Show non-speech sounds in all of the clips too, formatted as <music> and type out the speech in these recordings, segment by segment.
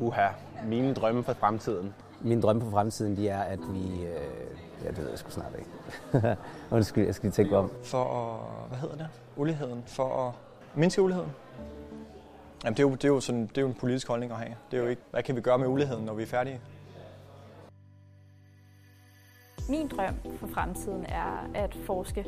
Uha, mine drømme for fremtiden. Mine drømme for fremtiden, de er, at vi... Øh, ja, det ved jeg sgu snart ikke. <laughs> Undskyld, jeg skal lige tænke om. For at, hvad hedder det? Uligheden. For at mindske uligheden. Jamen, det er, jo, det, er jo sådan, det er jo en politisk holdning at have. Det er jo ikke, hvad kan vi gøre med uligheden, når vi er færdige? Min drøm for fremtiden er at forske.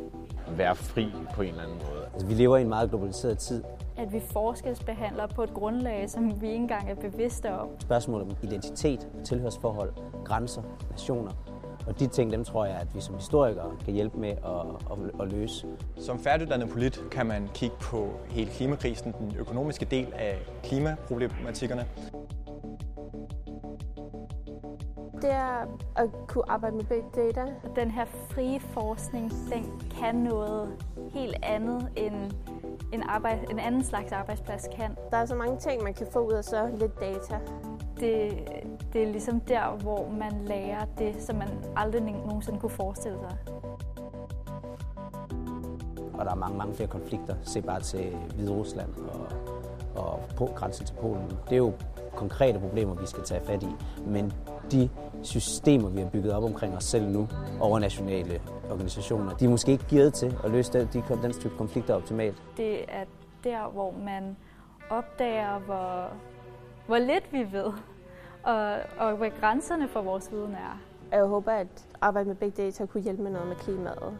Være fri på en eller anden måde. Altså, vi lever i en meget globaliseret tid. At vi forskelsbehandler på et grundlag, som vi ikke engang er bevidste om. Spørgsmål om identitet, tilhørsforhold, grænser, nationer. Og de ting, dem tror jeg, at vi som historikere kan hjælpe med at, at, at løse. Som færdiguddannet polit kan man kigge på hele klimakrisen, den økonomiske del af klimaproblematikkerne. Det er at kunne arbejde med big data. Den her frie forskning, den kan noget helt andet end en, arbejde, en anden slags arbejdsplads kan. Der er så mange ting, man kan få ud af så lidt data. Det, det er ligesom der, hvor man lærer det, som man aldrig nogensinde kunne forestille sig. Og der er mange, mange flere konflikter. Se bare til Hvide Rusland og, og på grænsen til Polen. Det er jo konkrete problemer, vi skal tage fat i. Men de systemer, vi har bygget op omkring os selv nu, overnationale organisationer, de er måske ikke gearet til at løse den, de, den type konflikter optimalt. Det er der, hvor man opdager, hvor, hvor lidt vi ved, og, og hvad grænserne for vores viden er. Jeg håber, at arbejde med big data kunne hjælpe med noget med klimaet.